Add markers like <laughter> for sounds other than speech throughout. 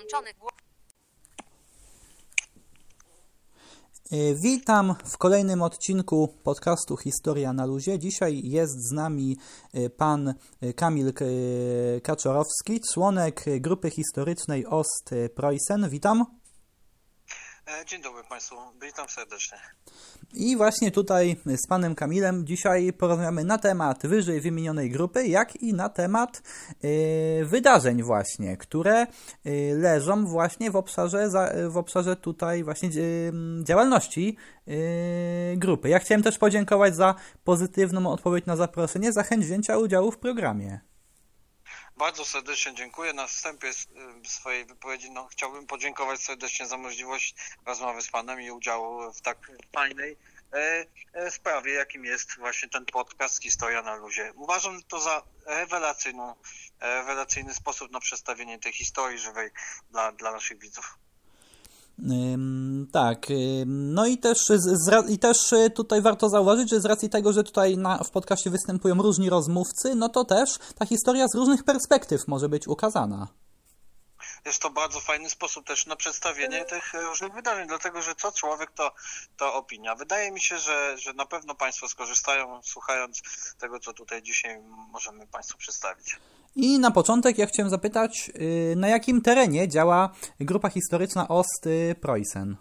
Wyłączony głos. E, Witam w kolejnym odcinku podcastu Historia na Luzie. Dzisiaj jest z nami e, pan e, Kamil Kaczorowski, członek grupy historycznej Ost Preußen. Witam. E, Dzień dobry Państwu, witam serdecznie. I właśnie tutaj z panem Kamilem dzisiaj porozmawiamy na temat wyżej wymienionej grupy, jak i na temat e, wydarzeń właśnie, które e, leżą właśnie w obszarze, za, w obszarze tutaj właśnie działalności grupy. Ja chciałem też podziękować za pozytywną odpowiedź na zaproszenie, za chęć wzięcia udziału w programie. Bardzo serdecznie dziękuję. Na wstępie y, swojej wypowiedzi no, chciałbym podziękować serdecznie za możliwość rozmowy z Panem i udziału w tak fajnej e, e, sprawie, jakim jest właśnie ten podcast Historia na luzie. Uważam to za rewelacyjną, rewelacyjny sposób na przedstawienie tej historii żywej dla, dla naszych widzów. Tak, no i też, i też y, tutaj warto zauważyć, że z racji tego, że tutaj na, w podcaście występują różni rozmówcy, no to też ta historia z różnych perspektyw może być ukazana. jest to bardzo fajny sposób też na przedstawienie tych e, różnych wydarzeń, dlatego że co człowiek, to, to opinia. Wydaje mi się, że, że na pewno Państwo skorzystają, słuchając tego, co tutaj dzisiaj możemy Państwu przedstawić. I na początek ja chciałem zapytać, y, na jakim terenie działa grupa historyczna Ost y, Preußen?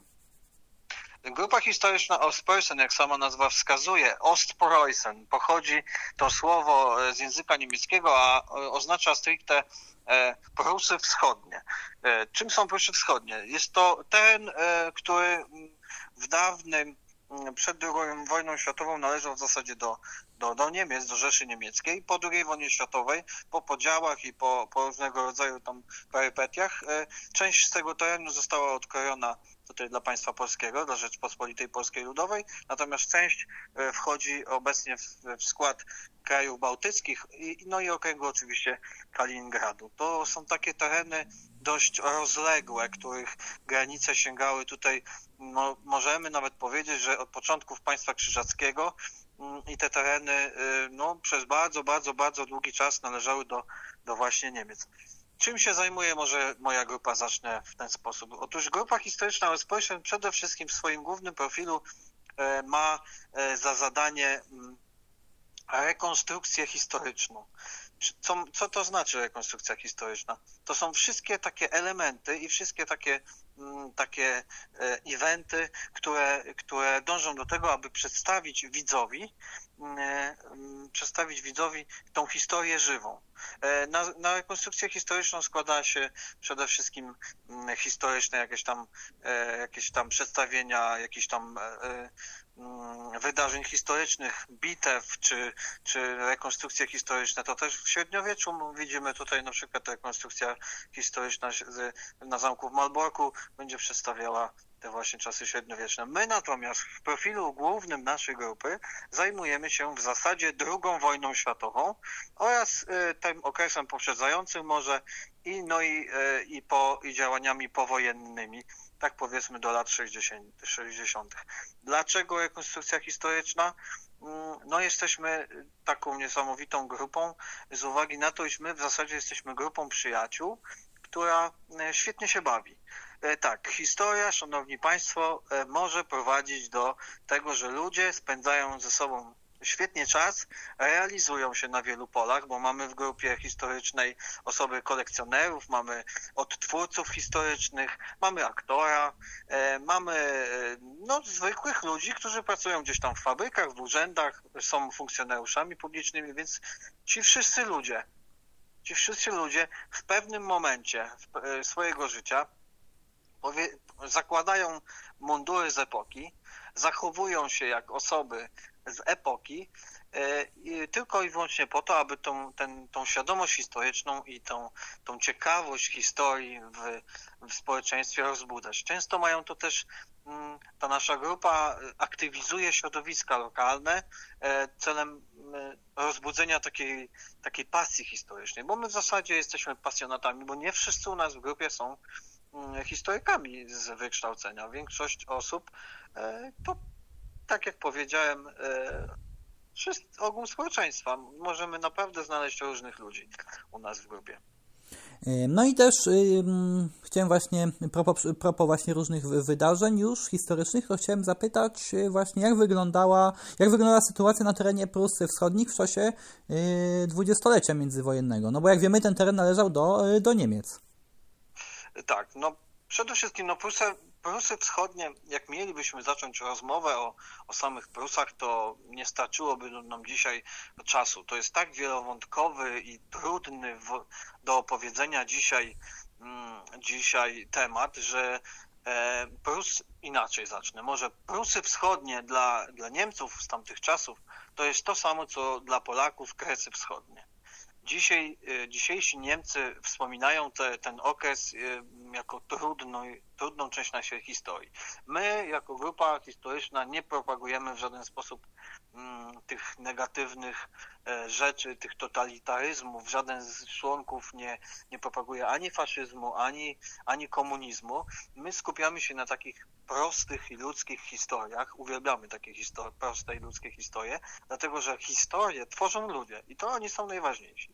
Grupa historyczna Ostpreußen, jak sama nazwa wskazuje, Ostpreußen, pochodzi to słowo e, z języka niemieckiego, a e, oznacza stricte e, Prusy Wschodnie. Czym są Prusy Wschodnie? Jest to teren, który w dawnym, przed II wojną światową należał w zasadzie do, do, do Niemiec, do Rzeszy Niemieckiej. Po II wojnie światowej, po podziałach i po, po różnego rodzaju tam perypetiach, e, część z tego terenu została odkrojona tutaj dla państwa polskiego, dla Rzeczpospolitej Polskiej Ludowej, natomiast część e, wchodzi obecnie w, w skład krajów bałtyckich, i, no i okręgu oczywiście Kaliningradu. To są takie tereny dość rozległe, których granice sięgały tutaj, no, możemy nawet powiedzieć, że od początków państwa krzyżackiego mm, i te tereny y, no, przez bardzo, bardzo, bardzo długi czas należały do, do właśnie Niemiec. Czym się zajmuje może moja grupa? Zacznę w ten sposób. Otóż grupa historyczna Westpolska przede wszystkim w swoim głównym profilu e, ma e, za zadanie mm, rekonstrukcję historyczną. Co, co to znaczy rekonstrukcja historyczna? To są wszystkie takie elementy i wszystkie takie, mm, takie e, eventy, które, które dążą do tego, aby przedstawić widzowi, mm, mm, przedstawić widzowi tą historię żywą. E, Na, na rekonstrukcję historyczną składa się przede wszystkim historyczne jakieś tam, e, jakieś tam przedstawienia, jakieś tam e, e, wydarzeń historycznych, bitew czy, czy rekonstrukcje historyczne. To też w średniowieczu widzimy tutaj na przykład rekonstrukcja historyczna na zamku w Malborku będzie przedstawiała te właśnie czasy średniowieczne. My natomiast w profilu głównym naszej grupy zajmujemy się w zasadzie II wojną światową oraz e, tym okresem poprzedzającym może i, no i, e, i, po, i działaniami powojennymi, tak powiedzmy do lat 60. 60. Dlaczego rekonstrukcja historyczna? Mm, No jesteśmy taką niesamowitą grupą z uwagi na to, iż my w zasadzie jesteśmy grupą przyjaciół, która e, świetnie się bawi. E, Tak, historia, szanowni państwo, może prowadzić do tego, że ludzie spędzają ze sobą świetnie czas, realizują się na wielu polach, bo mamy w grupie historycznej osoby kolekcjonerów, mamy odtwórców historycznych, mamy aktora, e, mamy e, no, zwykłych ludzi, którzy pracują gdzieś tam w fabrykach, w urzędach, są funkcjonariuszami publicznymi, więc ci wszyscy ludzie, ci wszyscy ludzie w pewnym momencie e, swojego życia zakładają mundury z epoki, zachowują się jak osoby z epoki, e, tylko i wyłącznie po to, aby tą, ten, tą świadomość historyczną i tą, tą ciekawość historii w, w społeczeństwie rozbudzać. Często mają to też, mm, ta nasza grupa e, aktywizuje środowiska lokalne e, celem rozbudzenia takiej, takiej pasji historycznej, bo my w zasadzie jesteśmy pasjonatami, bo nie wszyscy u nas w grupie są mm, historykami z wykształcenia. Większość osób to, tak jak powiedziałem, e, wszyscy, ogół społeczeństwa. Możemy naprawdę znaleźć różnych ludzi u nas w grupie. No i też chciałem właśnie, propos, propos właśnie różnych wydarzeń już historycznych, to chciałem zapytać właśnie, jak wyglądała, jak wyglądała sytuacja na terenie Prus Wschodnich w czasie dwudziestolecia międzywojennego. No bo jak wiemy, ten teren należał do, do Niemiec. Tak, no przede wszystkim no Prusy, Prusy Wschodnie, jak mielibyśmy zacząć rozmowę o, o samych Prusach, to nie starczyłoby nam dzisiaj czasu. To jest tak wielowątkowy i trudny w, do opowiedzenia dzisiaj, mm, dzisiaj temat, że e, Prus inaczej zacznę. Może Prusy Wschodnie dla, dla Niemców z tamtych czasów to jest to samo, co dla Polaków Kresy Wschodnie. Dzisiaj, e, dzisiejsi Niemcy wspominają te, ten okres e, jako trudną, trudną część naszej historii. My, jako grupa historyczna, nie propagujemy w żaden sposób mm, tych negatywnych e, rzeczy, tych totalitaryzmów. Żaden z członków nie, nie propaguje ani faszyzmu, ani, ani komunizmu. My skupiamy się na takich prostych i ludzkich historiach. Uwielbiamy takie histor- proste i ludzkie historie, dlatego że historie tworzą ludzie i to oni są najważniejsi.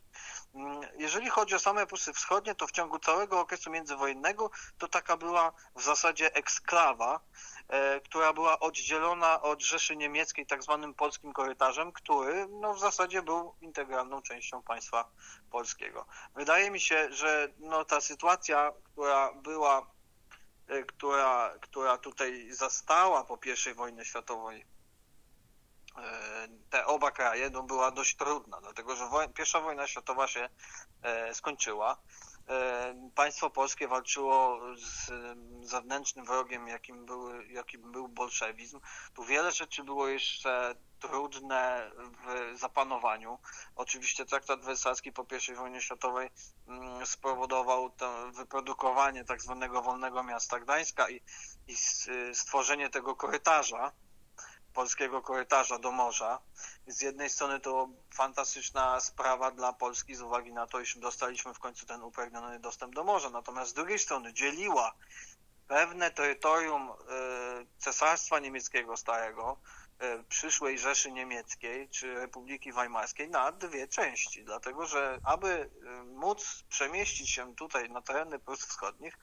Mm, jeżeli chodzi o same Prusy Wschodnie, to w ciągu całego okresu międzywojennego to taka była w zasadzie eksklawa, e, która była oddzielona od Rzeszy Niemieckiej tak zwanym polskim korytarzem, który no, w zasadzie był integralną częścią państwa polskiego. Wydaje mi się, że no, ta sytuacja, która była, która, która tutaj zastała po I wojnie światowej E, te oba kraje no, była dość trudna, dlatego że woj pierwsza wojna światowa się e, skończyła. E, państwo polskie walczyło z zewnętrznym wrogiem, jakim był, jakim był bolszewizm. Tu wiele rzeczy było jeszcze trudne w zapanowaniu. Oczywiście traktat wersalski po I wojnie światowej mm, spowodował to wyprodukowanie tak zwanego wolnego miasta Gdańska i, i stworzenie tego korytarza, polskiego korytarza do morza. Z jednej strony to fantastyczna sprawa dla Polski z uwagi na to, iż dostaliśmy w końcu ten upragniony dostęp do morza, natomiast z drugiej strony dzieliła pewne terytorium e, Cesarstwa Niemieckiego Starego, przyszłej Rzeszy Niemieckiej czy Republiki Weimarskiej na dwie części, dlatego że aby e, móc przemieścić się tutaj na tereny Prus Wschodnich,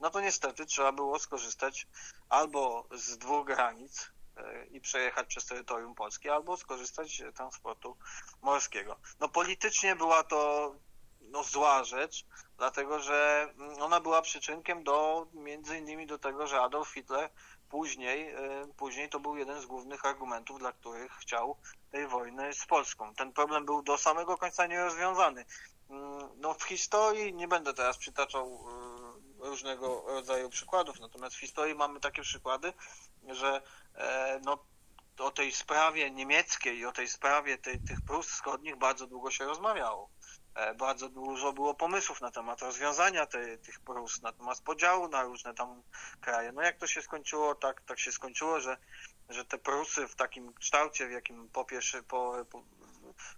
no to niestety trzeba było skorzystać albo z dwóch granic, E, i przejechać przez terytorium Polski, albo skorzystać z transportu morskiego. No politycznie była to no, zła rzecz, dlatego że mm, ona była przyczynkiem do, między innymi do tego, że Adolf Hitler później, e, później to był jeden z głównych argumentów, dla których chciał tej wojny z Polską. Ten problem był do samego końca nierozwiązany. Mm, no w historii, nie będę teraz przytaczał e, różnego rodzaju przykładów, natomiast w historii mamy takie przykłady, że E, no, o tej sprawie niemieckiej i o tej sprawie tej, tych Prus wschodnich bardzo długo się rozmawiało. E, bardzo dużo było pomysłów na temat rozwiązania tej, tych Prus, na temat podziału na różne tam kraje. No jak to się skończyło, tak, tak się skończyło, że, że te Prusy w takim kształcie, w jakim po, pierwszy, po, po,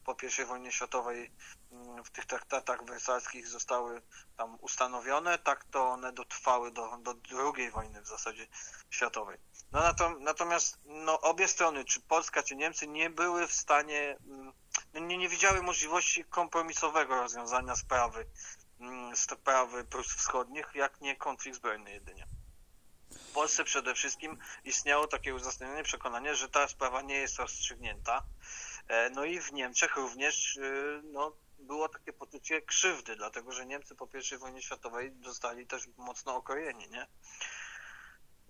po I wojnie światowej mm, w tych traktatach wersalskich zostały tam ustanowione, tak to one dotrwały do, do II wojny w zasadzie światowej. No natomiast no, obie strony, czy Polska, czy Niemcy, nie były w stanie, mm, nie, nie widziały możliwości kompromisowego rozwiązania sprawy, mm, sprawy Prus Wschodnich, jak nie konflikt zbrojny jedynie. W Polsce przede wszystkim istniało takie uzasadnione przekonanie, że ta sprawa nie jest rozstrzygnięta. E, no i w Niemczech również y, no, było takie poczucie krzywdy, dlatego że Niemcy po I wojnie światowej zostali też mocno okrojeni, nie?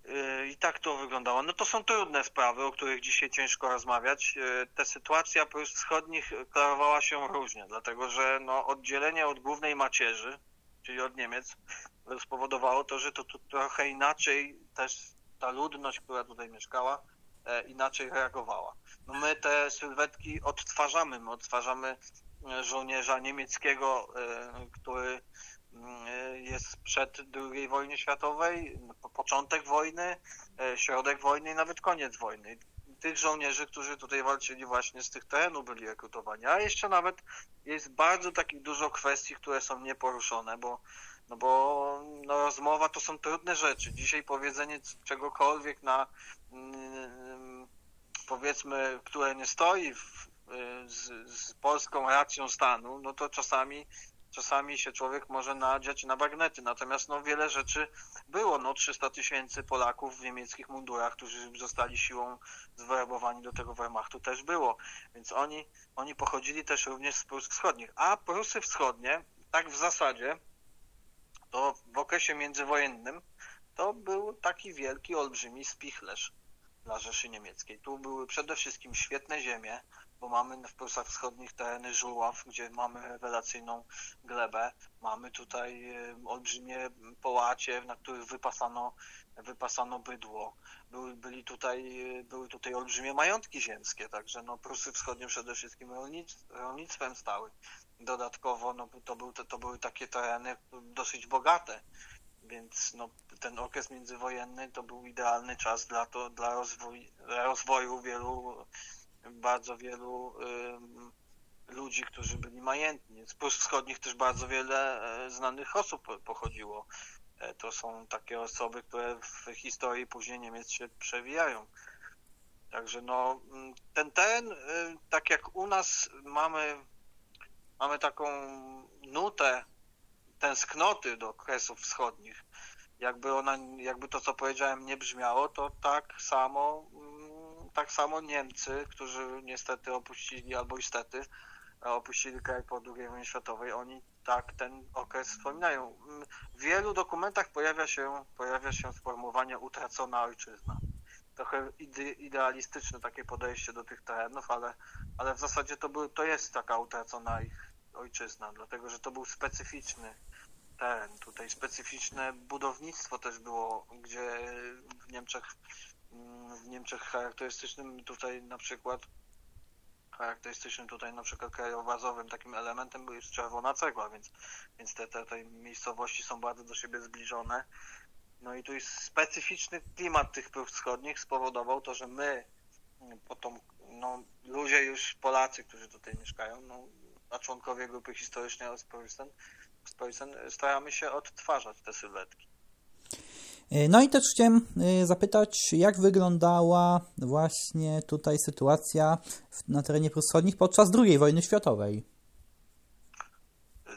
Y, I tak to wyglądało. No to są trudne sprawy, o których dzisiaj ciężko rozmawiać. Y, ta sytuacja Prus Wschodnich klarowała się różnie, dlatego że no, oddzielenie od głównej macierzy, czyli od Niemiec, spowodowało to, że to, to trochę inaczej też ta ludność, która tutaj mieszkała, e, inaczej reagowała. No my te sylwetki odtwarzamy, my odtwarzamy e, żołnierza niemieckiego, e, który jest przed II wojny światowej, początek wojny, środek wojny i nawet koniec wojny. Tych żołnierzy, którzy tutaj walczyli właśnie z tych terenów byli rekrutowani. A jeszcze nawet jest bardzo takich dużo kwestii, które są nieporuszone, bo no bo no, rozmowa to są trudne rzeczy. Dzisiaj powiedzenie czegokolwiek na mm, powiedzmy, które nie stoi w, z, z polską racją stanu, no to czasami czasami się człowiek może nadziać na bagnety. Natomiast no, wiele rzeczy było. No, 300 tysięcy Polaków w niemieckich mundurach, którzy zostali siłą zwerbowani do tego Wehrmachtu też było. Więc oni, oni pochodzili też również z Prus Wschodnich. A Prusy Wschodnie, tak w zasadzie, to w okresie międzywojennym to był taki wielki, olbrzymi spichlerz dla Rzeszy Niemieckiej. Tu były przede wszystkim świetne ziemie, bo mamy w Prusach Wschodnich tereny żuław, gdzie mamy rewelacyjną glebę. Mamy tutaj olbrzymie połacie, na których wypasano, wypasano bydło. Były, byli tutaj, e, były tutaj olbrzymie majątki ziemskie, także no, Prusy Wschodnie przede wszystkim rolnic, rolnictwem stały. Dodatkowo no, to, był, to, to były takie tereny dosyć bogate, więc no, ten okres międzywojenny to był idealny czas dla, to, dla, rozwój, dla rozwoju wielu bardzo wielu ludzi, którzy byli majętni. Z Prus Wschodnich też bardzo wiele e, znanych osób pochodziło. E, to są takie osoby, które w historii później Niemiec się przewijają. Także no, ten teren, e, tak jak u nas mamy, mamy taką nutę tęsknoty do kresów wschodnich, jakby ona, jakby to, co powiedziałem, nie brzmiało, to tak samo tak samo Niemcy, którzy niestety opuścili, albo istety, opuścili kraj po II wojnie światowej, oni tak ten okres wspominają. W wielu dokumentach pojawia się, pojawia się sformułowanie utracona ojczyzna. Trochę ide, idealistyczne takie podejście do tych terenów, ale, ale w zasadzie to, był, to jest taka utracona ich ojczyzna, dlatego że to był specyficzny teren. Tutaj specyficzne budownictwo też było, gdzie w Niemczech w Niemczech charakterystycznym tutaj na przykład charakterystycznym tutaj na przykład krajobrazowym takim elementem jest czerwona cegła, więc, więc te, te, te miejscowości są bardzo do siebie zbliżone. No i tu jest specyficzny klimat tych prób wschodnich spowodował to, że my, potom, no, ludzie już Polacy, którzy tutaj mieszkają, no, a członkowie grupy historycznej Ostpreußen, staramy się odtwarzać te sylwetki. E, no i też chciałem e, zapytać, jak wyglądała właśnie tutaj sytuacja na terenie Wschodnich podczas II wojny światowej?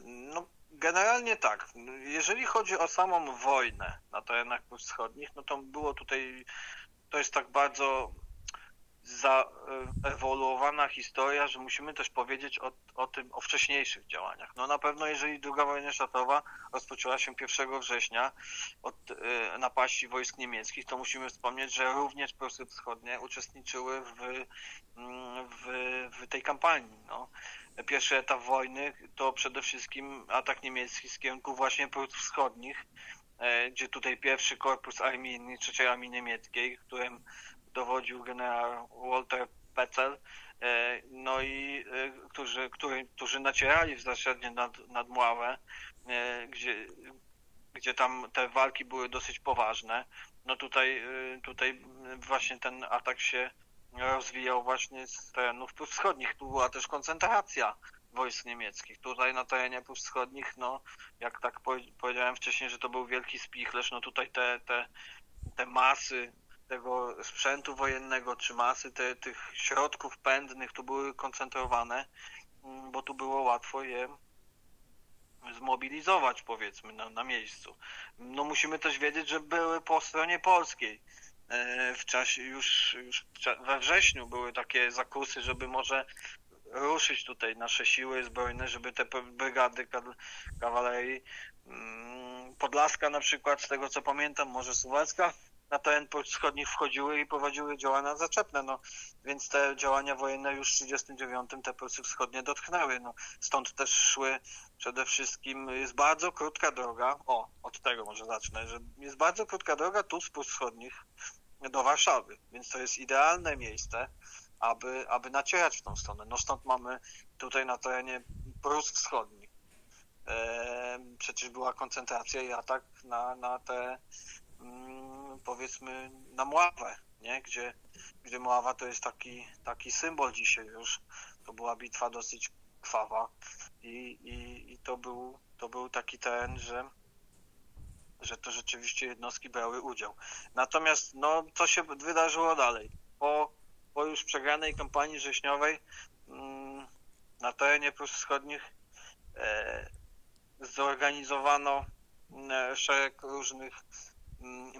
No, generalnie tak. Jeżeli chodzi o samą wojnę na terenach Wschodnich, no to było tutaj, to jest tak bardzo zaewoluowana historia, że musimy też powiedzieć o, o tym, o wcześniejszych działaniach. No na pewno jeżeli II wojna światowa rozpoczęła się 1 września od y, napaści wojsk niemieckich, to musimy wspomnieć, że również Prusy Wschodnie uczestniczyły w, mm, w, w tej kampanii. No. Pierwszy etap wojny to przede wszystkim atak niemiecki z kierunku właśnie Prus Wschodnich, e, gdzie tutaj pierwszy korpus armii, trzeciej armii niemieckiej, którym dowodził generał Walter Petzel, e, no i e, którzy, który, którzy nacierali w zasadzie nad, nad Mławę, e, gdzie, gdzie tam te walki były dosyć poważne. No tutaj, tutaj właśnie ten atak się rozwijał właśnie z terenów Wschodnich. Tu była też koncentracja wojsk niemieckich. Tutaj na terenie Wschodnich, no jak tak powiedziałem wcześniej, że to był wielki spichlerz, no tutaj te, te, te masy tego sprzętu wojennego czy masy te, tych środków pędnych tu były koncentrowane, mm, bo tu było łatwo je zmobilizować powiedzmy na, na miejscu. No musimy też wiedzieć, że były po stronie polskiej. E, w czasie już, już we wrześniu były takie zakusy, żeby może ruszyć tutaj nasze siły zbrojne, żeby te brygady kawalerii mm, Podlaska na przykład, z tego co pamiętam, może Słowacka, na teren wschodnich wchodziły i prowadziły działania zaczepne, no, więc te działania wojenne już w 1939 te Prusy Wschodnie dotknęły, no, stąd też szły przede wszystkim, jest bardzo krótka droga, o, od tego może zacznę, że jest bardzo krótka droga tu z Prus Wschodnich do Warszawy, więc to jest idealne miejsce, aby, aby nacierać w tą stronę. No stąd mamy tutaj na terenie Prus Wschodnich. E, przecież była koncentracja i atak na, na te powiedzmy na Mławę, nie? Gdzie, gdzie Mława to jest taki, taki symbol dzisiaj już. To była bitwa dosyć krwawa i, i, i to, był, to był taki ten, że, że to rzeczywiście jednostki brały udział. Natomiast no, co się wydarzyło dalej? Po, po już przegranej kampanii wrześniowej mm, na terenie Prus Wschodnich e, zorganizowano e, szereg różnych mm,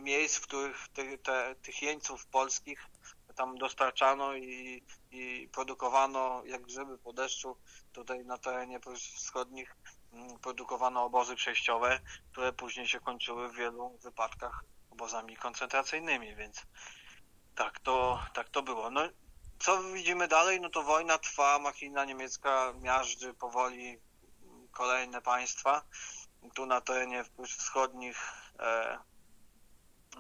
miejsc, w których te, te, tych jeńców polskich tam dostarczano i, i produkowano jak grzyby po deszczu. Tutaj na terenie wschodnich produkowano obozy przejściowe, które później się kończyły w wielu wypadkach obozami koncentracyjnymi, więc tak to, tak to było. No, co widzimy dalej? No to wojna trwa, machina niemiecka miażdży powoli kolejne państwa. Tu na terenie wschodnich e,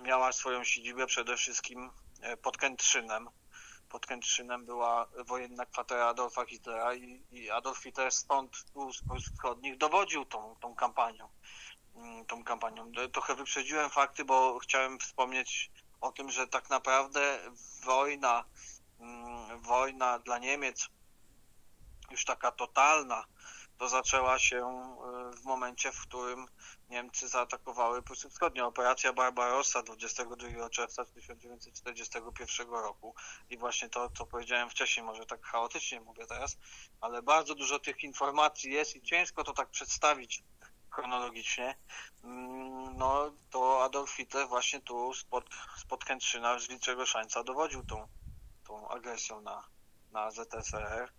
miała swoją siedzibę przede wszystkim e, pod Kętrzynem. Pod Kętrzynem była wojenna kwatera Adolfa Hitlera i, i Adolf Hitler stąd tu z wschodnich dowodził tą, tą kampanią. Mm, tą kampanią. Trochę wyprzedziłem fakty, bo chciałem wspomnieć o tym, że tak naprawdę wojna, mm, wojna dla Niemiec, już taka totalna, to zaczęła się e, w momencie, w którym Niemcy zaatakowały Prusy Wschodnie. Operacja Barbarossa 22 czerwca 1941 roku. I właśnie to, co powiedziałem wcześniej, może tak chaotycznie mówię teraz, ale bardzo dużo tych informacji jest i ciężko to tak przedstawić chronologicznie, mm, no to Adolf Hitler właśnie tu spod, spod Kętrzyna z Wilczego Szańca dowodził tą, tą agresją na, na ZSRR.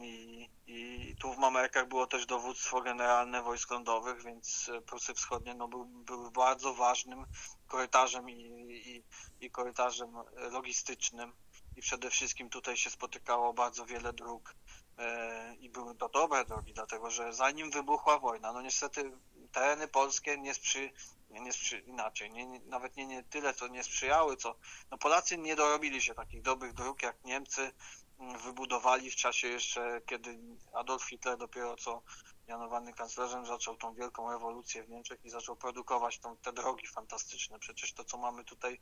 I, I tu w Mamerkach było też dowództwo generalne wojsk lądowych, więc Prusy Wschodnie no, był, były bardzo ważnym korytarzem i, i, i korytarzem logistycznym. I przede wszystkim tutaj się spotykało bardzo wiele dróg e, i były to dobre drogi, dlatego że zanim wybuchła wojna, no niestety tereny polskie nie sprzy, nie sprzy, inaczej, nie, nie, nawet nie, nie tyle co nie sprzyjały, co no Polacy nie dorobili się takich dobrych dróg jak Niemcy wybudowali w czasie jeszcze, kiedy Adolf Hitler dopiero co mianowany kanclerzem zaczął tą wielką rewolucję w Niemczech i zaczął produkować tą, te drogi fantastyczne. Przecież to, co mamy tutaj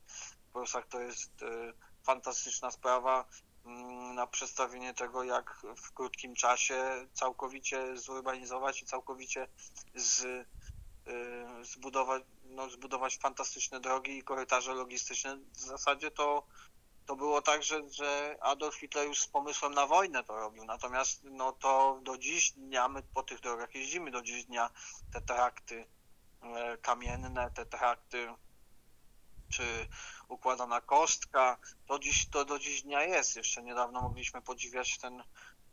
w Prusach, to jest y, fantastyczna sprawa mm, na przedstawienie tego, jak w krótkim czasie całkowicie zurbanizować i całkowicie z, y, zbudować, no, zbudować fantastyczne drogi i korytarze logistyczne. W zasadzie to to było tak, że, że Adolf Hitler już z pomysłem na wojnę to robił. Natomiast no to do dziś dnia my po tych drogach jeździmy, do dziś dnia te trakty e, kamienne, te trakty czy układana kostka, to, dziś, to do dziś dnia jest. Jeszcze niedawno mogliśmy podziwiać ten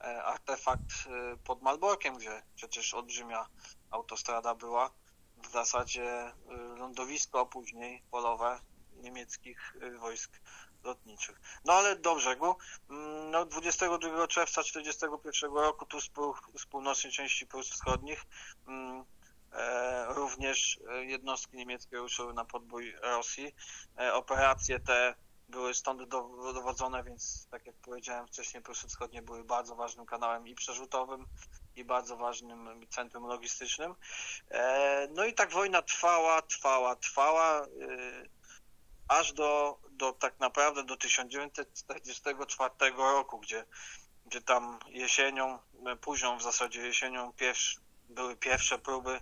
e, artefakt e, pod Malborkiem, gdzie przecież olbrzymia autostrada była. W zasadzie lądowisko, a później polowe niemieckich wojsk lotniczych. No ale do brzegu. Mm, no, 22 czerwca 1941 roku tu z, z północnej części Prus Wschodnich mm, e, również e, jednostki niemieckie ruszyły na podbój Rosji. E, operacje te były stąd dowodzone, więc tak jak powiedziałem wcześniej, Prusy Wschodnie były bardzo ważnym kanałem i przerzutowym, i bardzo ważnym centrum logistycznym. E, no i tak wojna trwała, trwała, trwała, e, aż do do tak naprawdę do 1944 roku, gdzie, gdzie tam jesienią, późną w zasadzie jesienią pierwszy, były pierwsze próby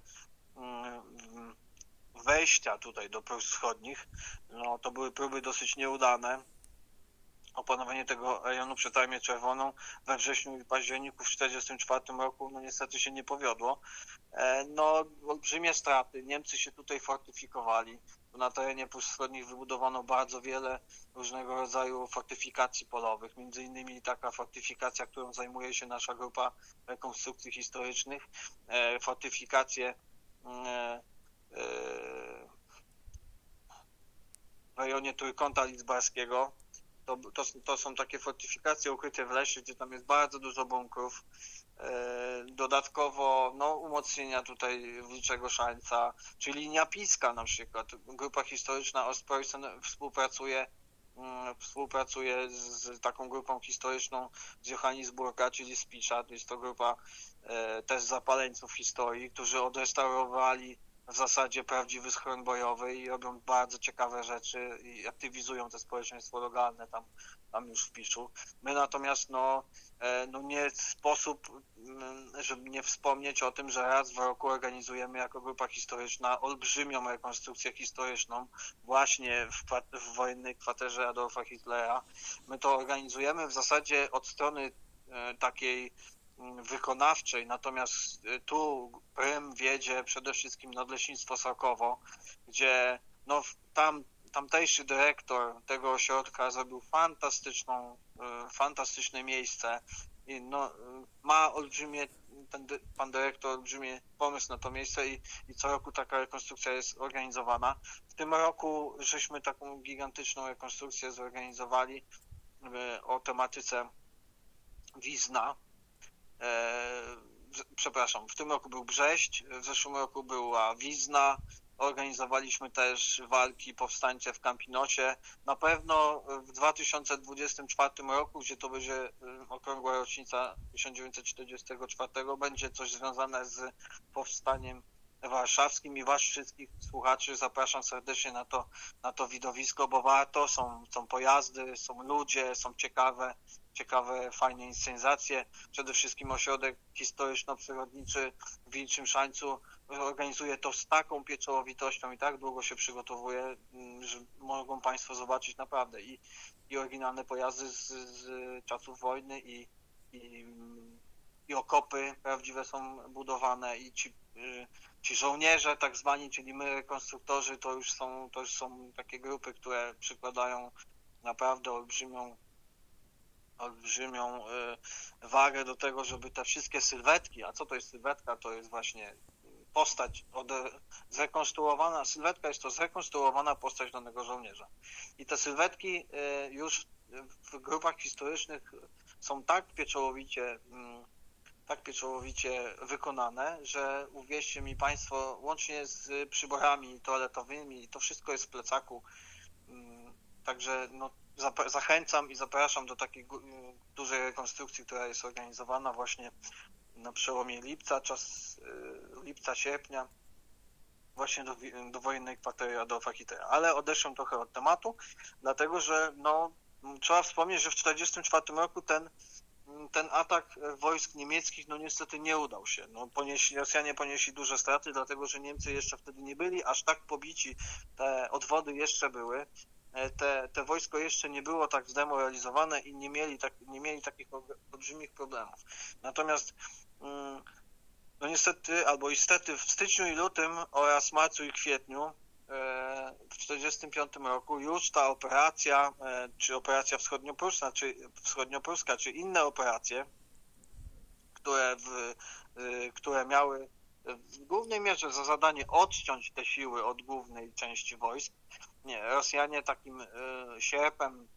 mm, wejścia tutaj do Prus Wschodnich. No, to były próby dosyć nieudane. Opanowanie tego rejonu przed Armię Czerwoną we wrześniu i październiku w 1944 roku no niestety się nie powiodło. E, no, olbrzymie straty. Niemcy się tutaj fortyfikowali na terenie Prus Wschodnich wybudowano bardzo wiele różnego rodzaju fortyfikacji polowych, między innymi taka fortyfikacja, którą zajmuje się nasza grupa rekonstrukcji historycznych, e, fortyfikacje mm, e, e, w rejonie Trójkąta Lidzbarskiego. To, to, to są takie fortyfikacje ukryte w lesie, gdzie tam jest bardzo dużo bunkrów, dodatkowo no, umocnienia tutaj Wilczego Szańca, czyli linia Piska na przykład. Grupa historyczna Ostpreußen współpracuje mm, współpracuje z taką grupą historyczną z Johannisburga, czyli z Picza. To jest to grupa e, też zapaleńców historii, którzy odrestaurowali w zasadzie prawdziwy schron bojowy i robią bardzo ciekawe rzeczy i aktywizują te społeczeństwo lokalne tam, tam już w Piczu. My natomiast no, e, no nie sposób, mm, żeby nie wspomnieć o tym, że raz w roku organizujemy jako grupa historyczna olbrzymią rekonstrukcję historyczną właśnie w, w wojennej kwaterze Adolfa Hitlera. My to organizujemy w zasadzie od strony e, takiej wykonawczej, natomiast tu prym wiedzie przede wszystkim Nadleśnictwo Sokowo, gdzie no, tam tamtejszy dyrektor tego ośrodka zrobił fantastyczną, fantastyczne miejsce i no, ma olbrzymie ten pan dyrektor olbrzymi pomysł na to miejsce i, i co roku taka rekonstrukcja jest organizowana. W tym roku żeśmy taką gigantyczną rekonstrukcję zorganizowali e, o tematyce Wizna. E, przepraszam, w tym roku był Brześć, w zeszłym roku była Wizna, Organizowaliśmy też walki powstańcze w Campinocie. Na pewno w 2024 roku, gdzie to będzie y, okrągła rocznica 1944, będzie coś związane z powstaniem warszawskim i Was wszystkich słuchaczy zapraszam serdecznie na to, na to widowisko, bo warto, są, są pojazdy, są ludzie, są ciekawe, ciekawe, fajne inscenizacje. Przede wszystkim ośrodek historyczno-przyrodniczy w Wilczym Szańcu organizuje to z taką pieczołowitością i tak długo się przygotowuje, mm, że mogą Państwo zobaczyć naprawdę i, i oryginalne pojazdy z, z czasów wojny i, i, i okopy prawdziwe są budowane i ci, y, ci żołnierze tak zwani, czyli my konstruktorzy, to już są, to już są takie grupy, które przykładają naprawdę olbrzymią olbrzymią y, wagę do tego, żeby te wszystkie sylwetki, a co to jest sylwetka? To jest właśnie postać od, zrekonstruowana, sylwetka jest to zrekonstruowana postać danego żołnierza. I te sylwetki y, już w grupach historycznych są tak pieczołowicie mm, tak pieczołowicie wykonane, że uwierzcie mi Państwo, łącznie z przyborami toaletowymi, to wszystko jest w plecaku. Mm, także no, zachęcam i zapraszam do takiej dużej rekonstrukcji, która jest organizowana właśnie na przełomie lipca, czas y, lipca, sierpnia, właśnie do, do wojennej kwatery Adolfa Hitlera. Ale odeszłem trochę od tematu, dlatego że no, trzeba wspomnieć, że w 1944 roku ten, ten atak wojsk niemieckich no niestety nie udał się. No, ponieśli, Rosjanie ponieśli duże straty, dlatego że Niemcy jeszcze wtedy nie byli aż tak pobici, te odwody jeszcze były. E, te, te wojsko jeszcze nie było tak zdemoralizowane i nie mieli, tak, nie mieli takich olbrzymich problemów. Natomiast mm, no niestety, albo niestety w styczniu i lutym oraz marcu i kwietniu e, w 1945 roku już ta operacja, e, czy operacja wschodniopruska, czy, wschodniopruska, czy inne operacje, które, w, które miały w głównej mierze za zadanie odciąć te siły od głównej części wojsk, nie, Rosjanie takim y, sierpem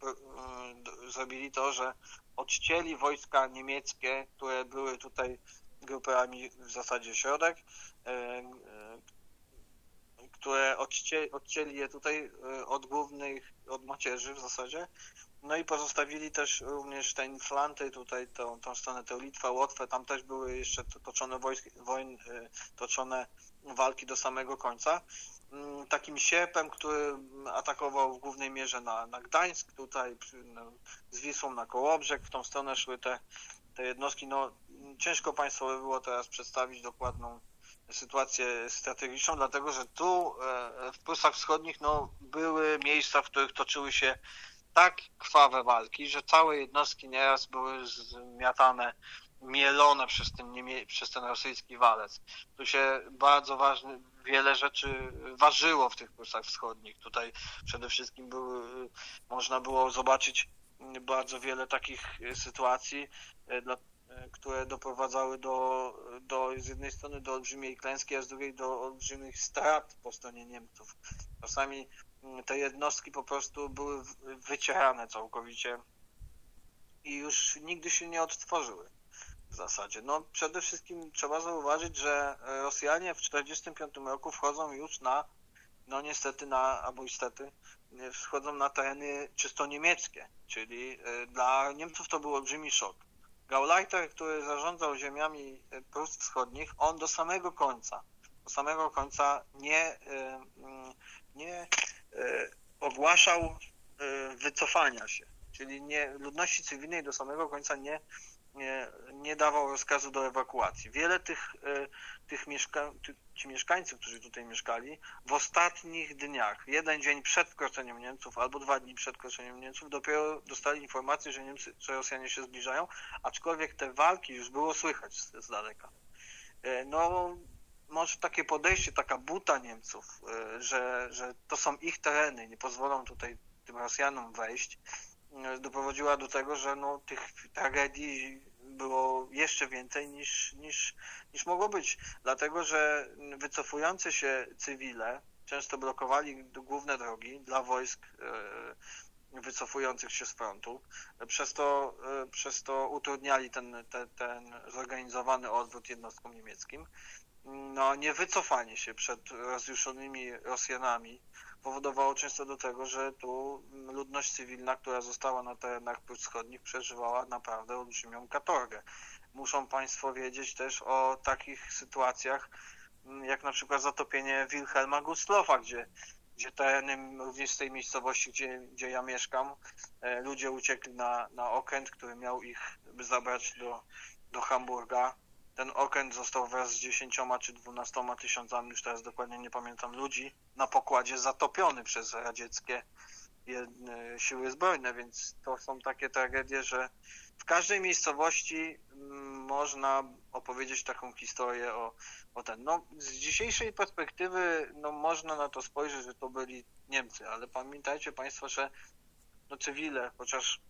y, zrobili to, że odcięli wojska niemieckie, które były tutaj grupami w zasadzie środek, y, które odcięli je tutaj od głównych, od macierzy w zasadzie, no i pozostawili też również te inflanty, tutaj tą, tą stronę, tę Litwę, Łotwę, tam też były jeszcze toczone wojsk, wojn, toczone walki do samego końca. Mm, takim sierpem, który atakował w głównej mierze na, na Gdańsk, tutaj no, z Wisłą na Kołobrzeg, w tą stronę szły te, te jednostki. No, ciężko Państwu by było teraz przedstawić dokładną sytuację strategiczną, dlatego że tu e, w Prusach Wschodnich no, były miejsca, w których toczyły się tak krwawe walki, że całe jednostki nieraz były zmiatane mielone przez ten, przez ten rosyjski walec. Tu się bardzo ważny, wiele rzeczy ważyło w tych kursach wschodnich. Tutaj przede wszystkim były, można było zobaczyć bardzo wiele takich sytuacji, e, e, które doprowadzały do, do z jednej strony do olbrzymiej klęski, a z drugiej do olbrzymich strat po stronie Niemców. Czasami mm, te jednostki po prostu były wycierane całkowicie i już nigdy się nie odtworzyły w zasadzie? No przede wszystkim trzeba zauważyć, że Rosjanie w 1945 roku wchodzą już na, no niestety na, albo niestety, wchodzą na tereny czysto niemieckie, czyli e, dla Niemców to był olbrzymi szok. Gauleiter, który zarządzał ziemiami e, Prus Wschodnich, on do samego końca, do samego końca nie, e, mm, nie ogłaszał wycofania się, czyli nie, ludności cywilnej do samego końca nie nie, nie dawał rozkazu do ewakuacji. Wiele tych, e, tych mieszka ci mieszkańcy, którzy tutaj mieszkali, w ostatnich dniach, jeden dzień przed wkroczeniem Niemców albo dwa dni przed wkroczeniem Niemców, dopiero dostali informację, że, Niemcy, że Rosjanie się zbliżają, aczkolwiek te walki już było słychać z, z daleka. E, no, może takie podejście, taka buta Niemców, e, że, że to są ich tereny, nie pozwolą tutaj tym Rosjanom wejść, doprowadziła do tego, że no, tych tragedii było jeszcze więcej niż, niż, niż mogło być. Dlatego, że wycofujące się cywile często blokowali główne drogi dla wojsk wycofujących się z frontu. Przez to, przez to utrudniali ten, ten, ten zorganizowany odwrót jednostkom niemieckim no, niewycofanie się przed rozjuszonymi Rosjanami powodowało często do tego, że tu ludność cywilna, która została na terenach wschodnich, przeżywała naprawdę olbrzymią katorgę. Muszą Państwo wiedzieć też o takich sytuacjach, jak na przykład zatopienie Wilhelma Gustlofa, gdzie, gdzie tereny również z tej miejscowości, gdzie, gdzie ja mieszkam, e, ludzie uciekli na, na okręt, który miał ich zabrać do, do Hamburga ten okręt został wraz z 10 czy 12 tysiącami, już teraz dokładnie nie pamiętam, ludzi na pokładzie zatopiony przez radzieckie siły zbrojne, więc to są takie tragedie, że w każdej miejscowości mm, można opowiedzieć taką historię o, o ten. No, z dzisiejszej perspektywy no, można na to spojrzeć, że to byli Niemcy, ale pamiętajcie Państwo, że no, cywile, chociaż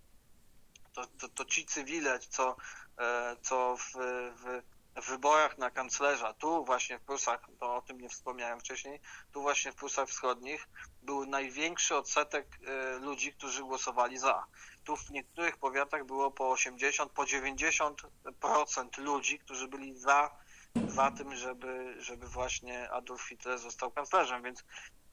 to, to, to ci cywile, co, e, co w, w w wyborach na kanclerza, tu właśnie w Prusach, to o tym nie wspomniałem wcześniej, tu właśnie w Prusach Wschodnich był największy odsetek e, ludzi, którzy głosowali za. Tu w niektórych powiatach było po 80, po 90% ludzi, którzy byli za, za tym, żeby, żeby właśnie Adolf Hitler został kanclerzem, więc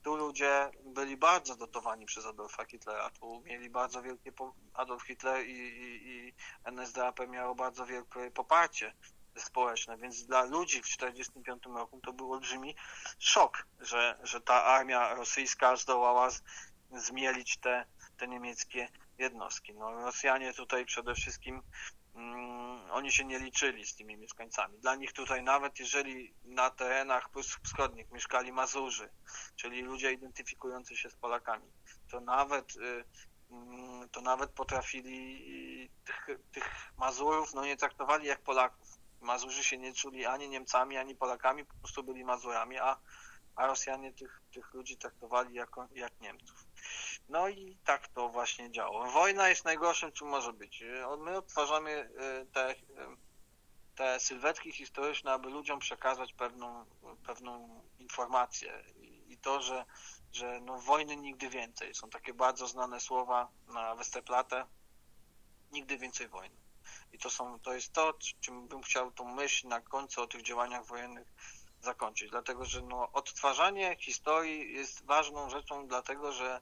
tu ludzie byli bardzo dotowani przez Adolfa Hitlera. Tu mieli bardzo wielkie, Adolf Hitler i, i, i NSDAP miało bardzo wielkie poparcie społeczne, więc dla ludzi w 1945 roku to był olbrzymi szok, że, że ta armia rosyjska zdołała z, zmielić te, te niemieckie jednostki. No, Rosjanie tutaj przede wszystkim mm, oni się nie liczyli z tymi mieszkańcami. Dla nich tutaj nawet jeżeli na terenach wschodnich mieszkali Mazurzy, czyli ludzie identyfikujący się z Polakami, to nawet y, mm, to nawet potrafili tych, tych Mazurów no nie traktowali jak Polaków. Mazurzy się nie czuli ani Niemcami, ani Polakami, po prostu byli Mazurami, a, a Rosjanie tych, tych ludzi traktowali jako, jak Niemców. No i tak to właśnie działo. Wojna jest najgorszym, czym może być. My odtwarzamy y, te, y, te sylwetki historyczne, aby ludziom przekazać pewną, pewną informację. I to, że, że no, wojny nigdy więcej. Są takie bardzo znane słowa na Westerplatte. Nigdy więcej wojny. I to, są, to jest to, czym bym chciał tą myśl na końcu o tych działaniach wojennych zakończyć. Dlatego, że no, odtwarzanie historii jest ważną rzeczą, dlatego, że,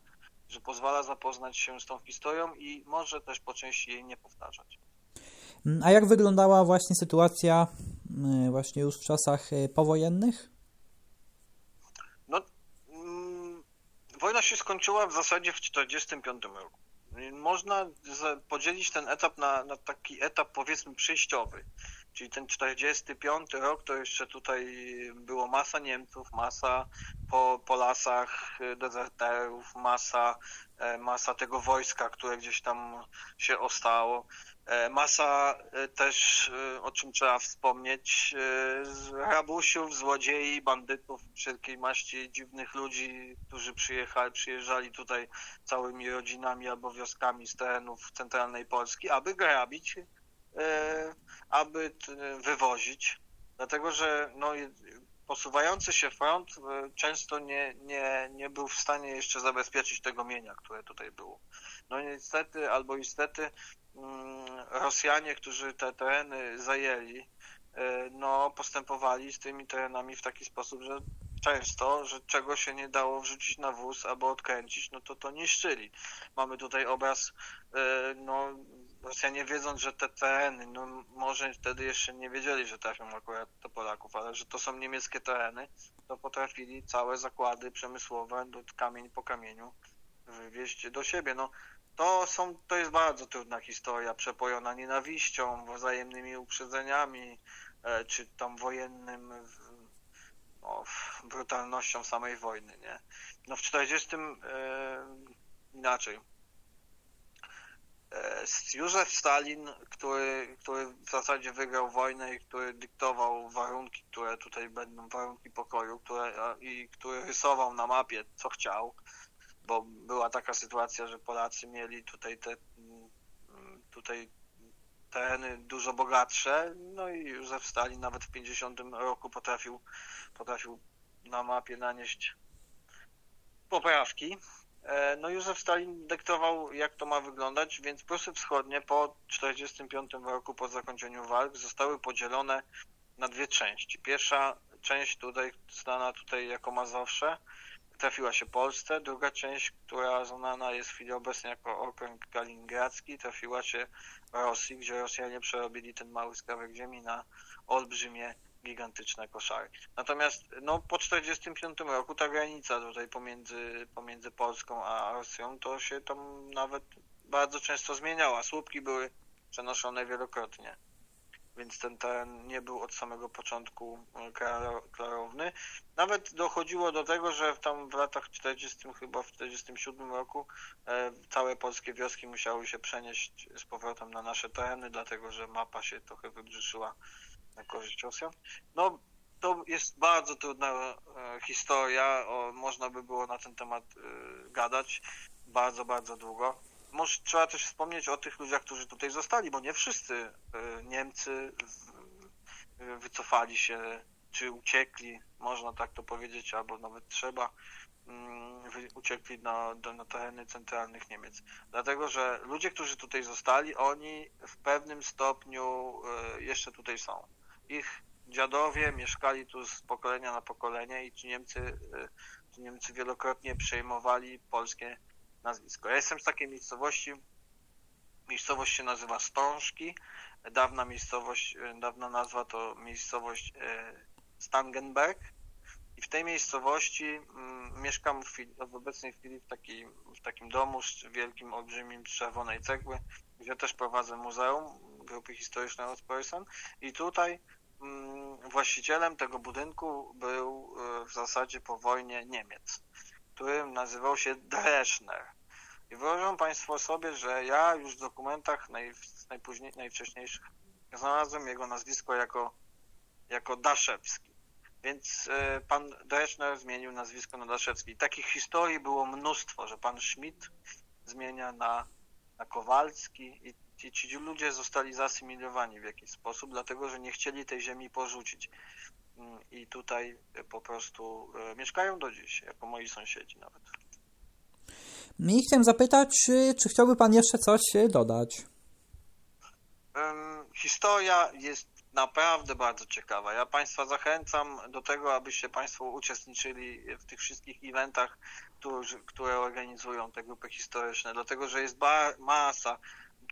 że pozwala zapoznać się z tą historią i może też po części jej nie powtarzać. A jak wyglądała właśnie sytuacja mm, właśnie już w czasach y, powojennych? No, mm, wojna się skończyła w zasadzie w 1945 roku. Można podzielić ten etap na, na taki etap powiedzmy przejściowy. Czyli ten 45 rok to jeszcze tutaj było masa Niemców, masa po, po lasach dezerterów, masa, e, masa tego wojska, które gdzieś tam się ostało. E, masa e, też, e, o czym trzeba wspomnieć, rabusiów, złodziei, bandytów, wszelkiej maści dziwnych ludzi, którzy przyjechali, przyjeżdżali tutaj całymi rodzinami albo wioskami z terenów centralnej Polski, aby grabić, aby wywozić. Dlatego, że no, posuwający się front często nie, nie, nie był w stanie jeszcze zabezpieczyć tego mienia, które tutaj było. No niestety albo niestety Rosjanie, którzy te tereny zajęli, e, no, postępowali z tymi terenami w taki sposób, że często, że czego się nie dało wrzucić na wóz albo odkręcić, no to to niszczyli. Mamy tutaj obraz, e, no, Rosjanie wiedząc, że te tereny, no może wtedy jeszcze nie wiedzieli, że trafią akurat do Polaków, ale że to są niemieckie tereny, to potrafili całe zakłady przemysłowe, kamień po kamieniu, wywieźć do siebie. No, To, są, to jest bardzo trudna historia, przepojona nienawiścią, wzajemnymi uprzedzeniami, e, czy tam wojennym no, brutalnością samej wojny, nie? No w 40 e, inaczej. E, Józef Stalin, który, który w zasadzie wygrał wojnę i który dyktował warunki, które tutaj będą, warunki pokoju, które, i który rysował na mapie, co chciał, bo była taka sytuacja, że Polacy mieli tutaj te mm, tutaj tereny dużo bogatsze, no i Józef Stalin nawet w 50 roku potrafił, potrafił na mapie nanieść poprawki. E, no Józef Stalin dyktował, jak to ma wyglądać, więc Prusy Wschodnie po 1945 roku, po zakończeniu walk, zostały podzielone na dwie części. Pierwsza część tutaj znana tutaj jako Mazowsze, trafiła się Polsce, druga część, która znana jest w chwili obecnej jako okręg kaliningradzki, trafiła się Rosji, gdzie Rosjanie przerobili ten mały skrawek ziemi na olbrzymie, gigantyczne koszary. Natomiast no, po 1945 roku ta granica tutaj pomiędzy, pomiędzy Polską a Rosją to się tam nawet bardzo często zmieniała. Słupki były przenoszone wielokrotnie więc ten teren nie był od samego początku e, klarowny. Nawet dochodziło do tego, że tam w latach 40, chyba w 47 roku e, całe polskie wioski musiały się przenieść z powrotem na nasze tereny, dlatego że mapa się trochę wybrzyszyła na korzyść Rosjan. No, to jest bardzo trudna e, historia, można by było na ten temat gadać bardzo, bardzo długo może trzeba też wspomnieć o tych ludziach, którzy tutaj zostali, bo nie wszyscy e, Niemcy wycofali się, czy uciekli, można tak to powiedzieć, albo nawet trzeba, mm, uciekli na, na tereny centralnych Niemiec. Dlatego, że ludzie, którzy tutaj zostali, oni w pewnym stopniu e, jeszcze tutaj są. Ich dziadowie mieszkali tu z pokolenia na pokolenie i ci Niemcy, ci Niemcy wielokrotnie przejmowali polskie nazwisko. Ja jestem z takiej miejscowości, miejscowość się nazywa Stążki, dawna miejscowość, dawna nazwa to miejscowość e, Stangenberg. I w tej miejscowości mm, mieszkam w, w obecnej chwili w, taki, w takim domu z wielkim, olbrzymim czerwonej cegły, gdzie też prowadzę muzeum Grupy Historycznej Ostpreußen i tutaj mm, właścicielem tego budynku był e, w zasadzie po wojnie Niemiec który nazywał się Dreschner. I wyobrażą Państwo sobie, że ja już w dokumentach naj, najpóźniej, najwcześniejszych znalazłem jego nazwisko jako, jako Daszewski. Więc y, pan Dreschner zmienił nazwisko na Daszewski. Takich historii było mnóstwo, że pan Schmidt zmienia na, na Kowalski i ci, ci ludzie zostali zasymilowani w jakiś sposób, dlatego że nie chcieli tej ziemi porzucić. Mm, i tutaj po prostu e, mieszkają do dziś, jako moi sąsiedzi nawet. I chciałem zapytać, czy, czy chciałby Pan jeszcze coś e, dodać? Historia jest naprawdę bardzo ciekawa. Ja Państwa zachęcam do tego, abyście Państwo uczestniczyli w tych wszystkich eventach, które organizują te grupy historyczne, dlatego że jest masa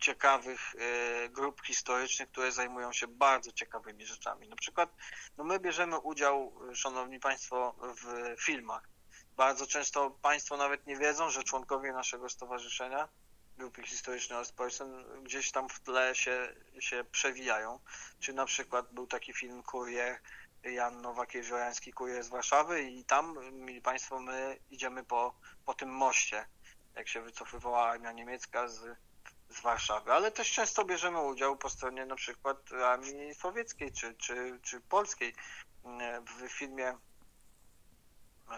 ciekawych e, grup historycznych, które zajmują się bardzo ciekawymi rzeczami. Na przykład no my bierzemy udział, szanowni państwo, w filmach. Bardzo często państwo nawet nie wiedzą, że członkowie naszego stowarzyszenia grupy historycznej Ostpreußen gdzieś tam w tle się, się przewijają. Czy na przykład był taki film Kurier, Jan Nowakiewicz-Jorański, Kurier z Warszawy i tam, mili Państwo, my idziemy po, po tym moście, jak się wycofywała armia niemiecka z z Warszawy, ale też często bierzemy udział po stronie na przykład armii sowieckiej czy, czy, czy polskiej w filmie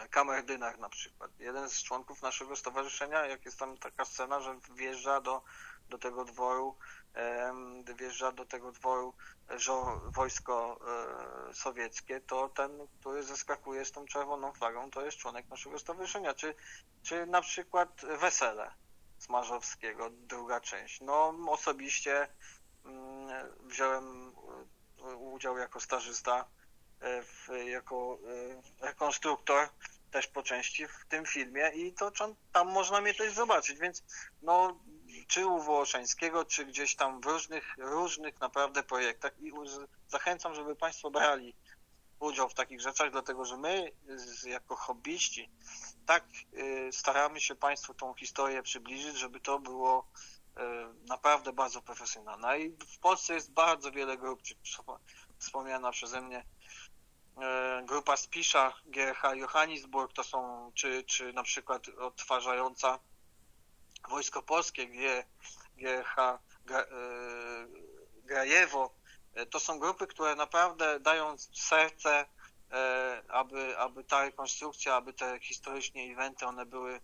Kamerdynach na przykład. Jeden z członków naszego stowarzyszenia, jak jest tam taka scena, że wjeżdża do, do tego dworu, wjeżdża do tego dworu żo, wojsko e, sowieckie, to ten, który zeskakuje z tą czerwoną flagą, to jest członek naszego stowarzyszenia. Czy, czy na przykład wesele Smarzowskiego, druga część. No osobiście mm, wziąłem e, udział jako stażysta, e, w, jako e, rekonstruktor też po części w tym filmie i to tam można mnie też zobaczyć, więc no czy u Wołoszańskiego, czy gdzieś tam w różnych, różnych naprawdę projektach i zachęcam, żeby Państwo brali udział w takich rzeczach, dlatego że my jako hobbyści tak staramy się Państwu tą historię przybliżyć, żeby to było naprawdę bardzo profesjonalne. I w Polsce jest bardzo wiele grup, wspomniana przeze mnie grupa Spisza, GH Johannisburg, to są, czy, czy na przykład odtwarzająca Wojsko Polskie, GH Grajewo, to są grupy, które naprawdę dają serce, aby, aby ta rekonstrukcja, aby te historyczne eventy, one były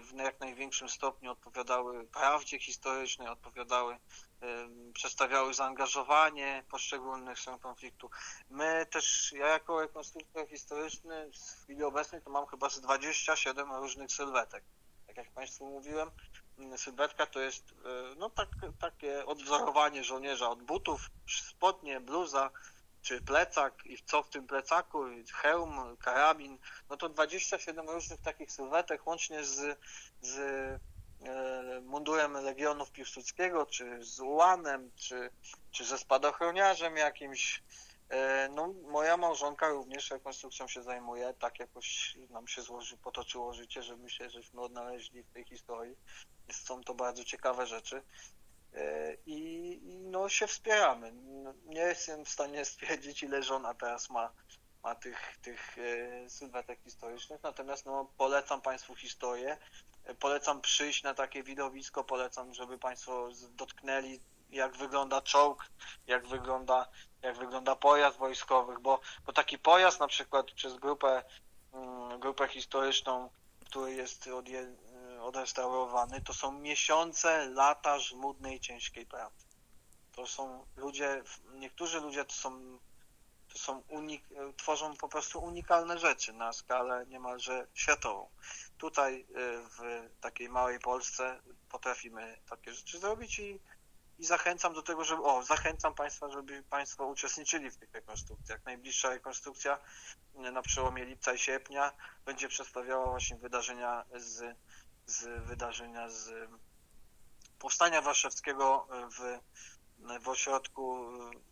w jak największym stopniu odpowiadały prawdzie historycznej, odpowiadały, przedstawiały zaangażowanie poszczególnych stron konfliktu. My też, ja jako rekonstruktor historyczny w chwili obecnej to mam chyba z 27 różnych sylwetek. Tak jak Państwu mówiłem, sylwetka to jest no, tak, takie odwzorowanie żołnierza od butów, spodnie, bluza, czy plecak i co w tym plecaku, hełm, karabin, no to 27 różnych takich sylwetek, łącznie z, z e, mundurem Legionów Piłsudskiego, czy z ułanem, czy, czy ze spadochroniarzem jakimś. E, no, moja małżonka również rekonstrukcją się zajmuje, tak jakoś nam się złoży, potoczyło życie, że myślę, żeśmy odnaleźli w tej historii. Są to bardzo ciekawe rzeczy. E, i, no, się wspieramy. No, nie jestem w stanie <laughs> stwierdzić, ile żona teraz ma, ma tych, tych e, sylwetek historycznych, natomiast no, polecam Państwu historię, polecam przyjść na takie widowisko, polecam, żeby Państwo dotknęli jak wygląda czołg, jak wygląda, jak wygląda pojazd wojskowych, bo, bo taki pojazd na przykład przez grupę, mm, grupę historyczną, który jest od, odrestaurowany, to są miesiące, lata żmudnej, ciężkiej pracy. To są ludzie, niektórzy ludzie to są, to są unik, tworzą po prostu unikalne rzeczy na skalę niemalże światową. Tutaj y, w takiej małej Polsce potrafimy takie rzeczy zrobić i, i zachęcam do tego, żeby, o, zachęcam Państwa, żeby Państwo uczestniczyli w tych rekonstrukcjach. Najbliższa rekonstrukcja y, na przełomie lipca i sierpnia będzie przedstawiała właśnie wydarzenia z z wydarzenia z powstania warszawskiego w, w ośrodku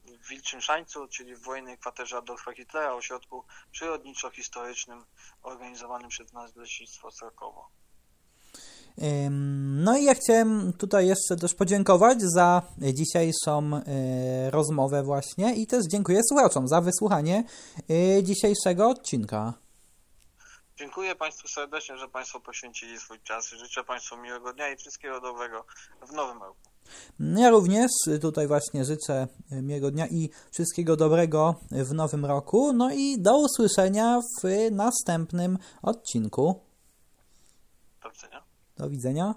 w Wilczym Szańcu, czyli w wojennej kwaterze Adolfa Hitlera, ośrodku przyrodniczo-historycznym organizowanym przez nas Leśnictwo Srokowo. No i ja chciałem tutaj jeszcze też podziękować za dzisiejszą e, rozmowę właśnie i też dziękuję słuchaczom za wysłuchanie e, dzisiejszego odcinka. Dziękuję Państwu serdecznie, że Państwo poświęcili swój czas. Życzę Państwu miłego dnia i wszystkiego dobrego w nowym roku. Ja również tutaj właśnie życzę miłego dnia i wszystkiego dobrego w nowym roku. No i do usłyszenia w następnym odcinku. Do widzenia. Do widzenia.